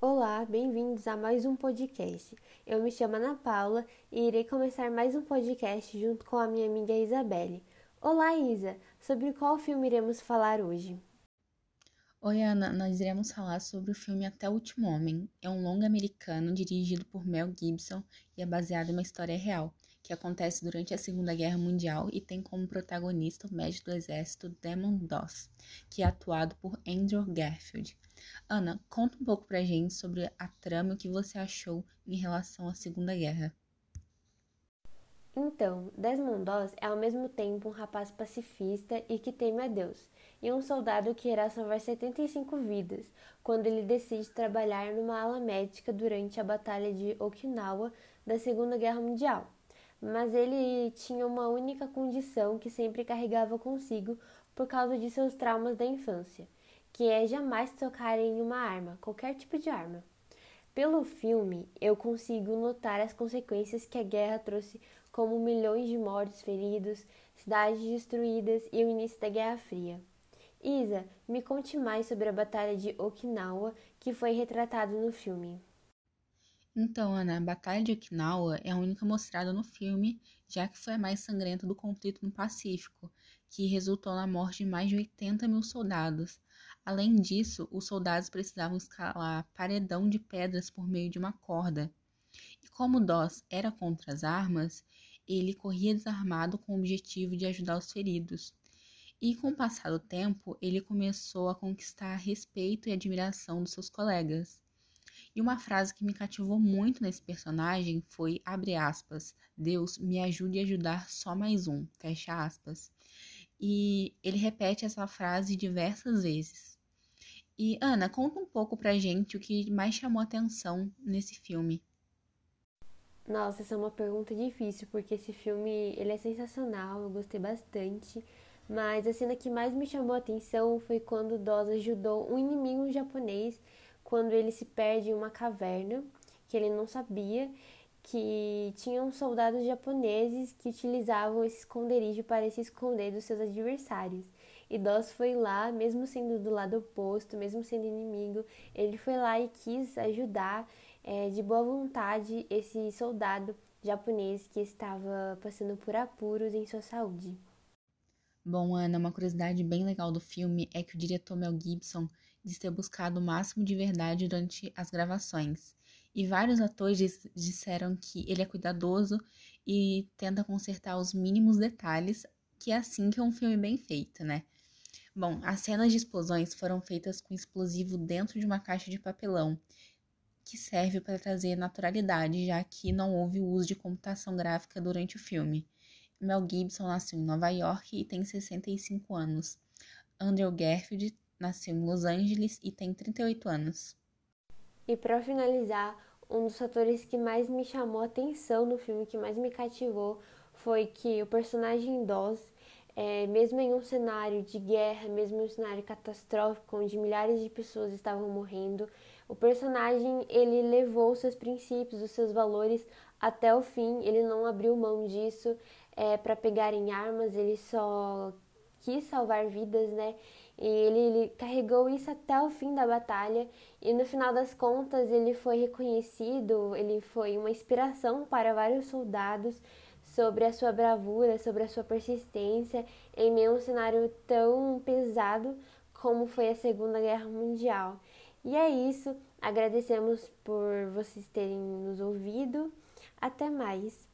Olá, bem-vindos a mais um podcast. Eu me chamo Ana Paula e irei começar mais um podcast junto com a minha amiga Isabelle. Olá, Isa! Sobre qual filme iremos falar hoje? Oi, Ana, nós iremos falar sobre o filme Até o Último Homem. É um longa americano dirigido por Mel Gibson e é baseado em uma história real, que acontece durante a Segunda Guerra Mundial e tem como protagonista o médico do exército Damon Doss, que é atuado por Andrew Garfield. Ana, conta um pouco pra gente sobre a trama e o que você achou em relação à Segunda Guerra. Então, Desmond Doss é ao mesmo tempo um rapaz pacifista e que teme a Deus, e um soldado que irá salvar 75 vidas quando ele decide trabalhar numa ala médica durante a Batalha de Okinawa da Segunda Guerra Mundial. Mas ele tinha uma única condição que sempre carregava consigo por causa de seus traumas da infância, que é jamais tocar em uma arma, qualquer tipo de arma. Pelo filme, eu consigo notar as consequências que a guerra trouxe, como milhões de mortos, feridos, cidades destruídas e o início da Guerra Fria. Isa, me conte mais sobre a Batalha de Okinawa, que foi retratada no filme. Então, Ana, a Batalha de Okinawa é a única mostrada no filme, já que foi a mais sangrenta do conflito no Pacífico, que resultou na morte de mais de 80 mil soldados, Além disso, os soldados precisavam escalar paredão de pedras por meio de uma corda. E como Doss era contra as armas, ele corria desarmado com o objetivo de ajudar os feridos. E com o passar do tempo, ele começou a conquistar respeito e admiração dos seus colegas. E uma frase que me cativou muito nesse personagem foi, abre aspas, Deus me ajude a ajudar só mais um, fecha aspas. E ele repete essa frase diversas vezes. E Ana, conta um pouco pra gente o que mais chamou atenção nesse filme. Nossa, essa é uma pergunta difícil, porque esse filme, ele é sensacional, eu gostei bastante. Mas a cena que mais me chamou a atenção foi quando Dosa ajudou um inimigo japonês quando ele se perde em uma caverna, que ele não sabia que tinham soldados japoneses que utilizavam esse esconderijo para se esconder dos seus adversários. E Doss foi lá, mesmo sendo do lado oposto, mesmo sendo inimigo, ele foi lá e quis ajudar é, de boa vontade esse soldado japonês que estava passando por apuros em sua saúde. Bom, Ana, uma curiosidade bem legal do filme é que o diretor Mel Gibson diz ter buscado o máximo de verdade durante as gravações. E vários atores disseram que ele é cuidadoso e tenta consertar os mínimos detalhes, que é assim que é um filme bem feito, né? Bom, as cenas de explosões foram feitas com explosivo dentro de uma caixa de papelão, que serve para trazer naturalidade, já que não houve o uso de computação gráfica durante o filme. Mel Gibson nasceu em Nova York e tem 65 anos. Andrew Garfield nasceu em Los Angeles e tem 38 anos. E para finalizar, um dos fatores que mais me chamou a atenção no filme, que mais me cativou, foi que o personagem Dawes é, mesmo em um cenário de guerra, mesmo em um cenário catastrófico, onde milhares de pessoas estavam morrendo, o personagem ele levou seus princípios, os seus valores até o fim. Ele não abriu mão disso é, para pegar em armas, ele só quis salvar vidas, né? E ele, ele, carregou isso até o fim da batalha e no final das contas ele foi reconhecido, ele foi uma inspiração para vários soldados sobre a sua bravura, sobre a sua persistência em meio a um cenário tão pesado como foi a Segunda Guerra Mundial. E é isso, agradecemos por vocês terem nos ouvido. Até mais!